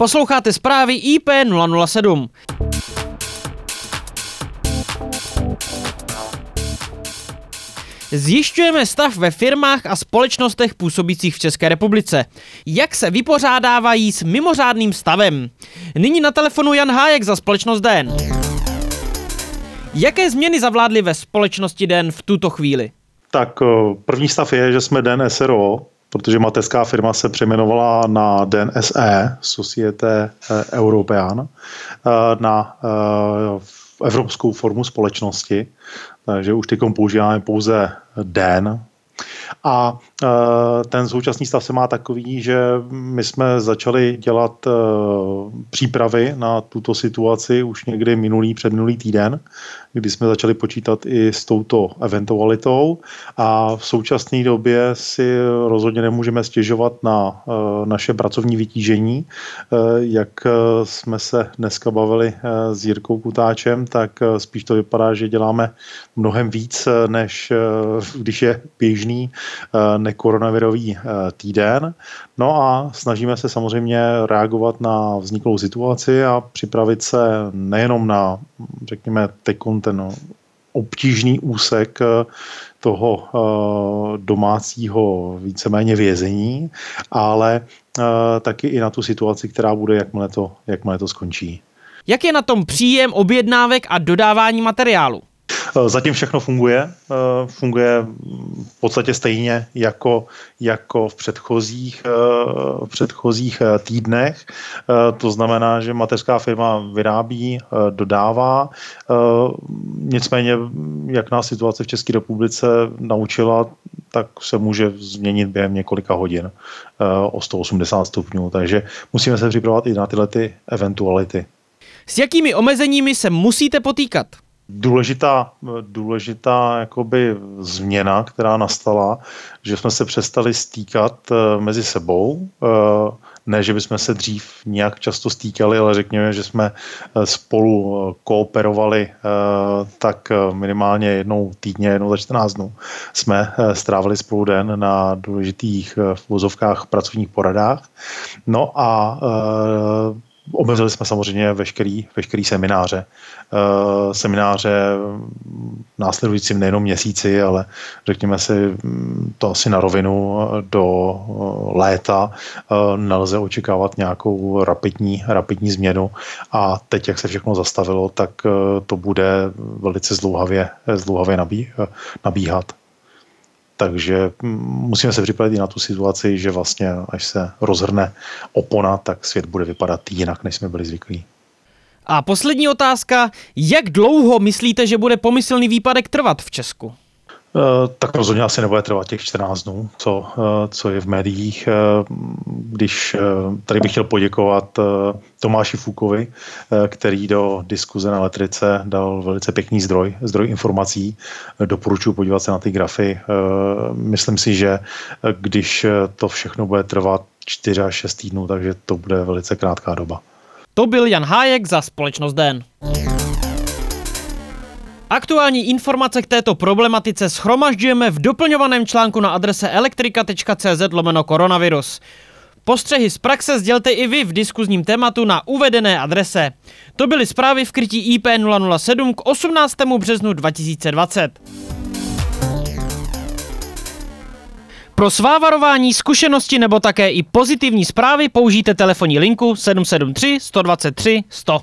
Posloucháte zprávy IP007. Zjišťujeme stav ve firmách a společnostech působících v České republice. Jak se vypořádávají s mimořádným stavem? Nyní na telefonu Jan Hájek za společnost Den. Jaké změny zavládly ve společnosti Den v tuto chvíli? Tak první stav je, že jsme Den SRO, protože mateřská firma se přejmenovala na DNSE, Societe European, na evropskou formu společnosti, takže už teď používáme pouze den a e, ten současný stav se má takový, že my jsme začali dělat e, přípravy na tuto situaci už někdy minulý, předminulý týden, kdy jsme začali počítat i s touto eventualitou a v současné době si rozhodně nemůžeme stěžovat na e, naše pracovní vytížení. Jak jsme se dneska bavili s Jirkou Kutáčem, tak spíš to vypadá, že děláme mnohem víc, než když je běžný nekoronavirový eh, týden. No a snažíme se samozřejmě reagovat na vzniklou situaci a připravit se nejenom na, řekněme, teď ten obtížný úsek eh, toho eh, domácího víceméně vězení, ale taky i na tu situaci, která bude, jakmile to, jakmile to skončí. Jak je na tom příjem objednávek a dodávání materiálu? Eh, zatím všechno funguje. Eh, funguje v podstatě stejně jako, jako v předchozích, eh, v předchozích týdnech. To znamená, že mateřská firma vyrábí, dodává. Nicméně, jak nás situace v České republice naučila, tak se může změnit během několika hodin o 180 stupňů. Takže musíme se připravovat i na tyhle ty eventuality. S jakými omezeními se musíte potýkat? Důležitá, důležitá jakoby změna, která nastala, že jsme se přestali stýkat eh, mezi sebou. Eh, ne, že bychom se dřív nějak často stýkali, ale řekněme, že jsme eh, spolu kooperovali tak minimálně jednou týdně, jednou za 14 dnů. Jsme strávili spolu den na důležitých vozovkách pracovních poradách. No a Omezili jsme samozřejmě veškerý, veškerý semináře. Eh, semináře následujícím nejenom měsíci, ale řekněme si mm, to asi na rovinu do eh, léta eh, nelze očekávat nějakou rapidní, rapidní změnu a teď, jak se všechno zastavilo, tak to bude velice zdlouhavě nabí, nabíhat. Takže musíme se připravit i na tu situaci, že vlastně až se rozhrne opona, tak svět bude vypadat jinak, než jsme byli zvyklí. A poslední otázka. Jak dlouho myslíte, že bude pomyslný výpadek trvat v Česku? Eh, tak rozhodně asi nebude trvat těch 14 dnů, co, eh, co je v médiích. Eh, když tady bych chtěl poděkovat Tomáši Fukovi, který do diskuze na Letrice dal velice pěkný zdroj, zdroj informací. Doporučuji podívat se na ty grafy. Myslím si, že když to všechno bude trvat 4 až 6 týdnů, takže to bude velice krátká doba. To byl Jan Hájek za Společnost Den. Aktuální informace k této problematice schromažďujeme v doplňovaném článku na adrese elektrika.cz lomeno koronavirus. Postřehy z praxe sdělte i vy v diskuzním tématu na uvedené adrese. To byly zprávy v krytí IP007 k 18. březnu 2020. Pro svá varování, zkušenosti nebo také i pozitivní zprávy použijte telefonní linku 773 123 100.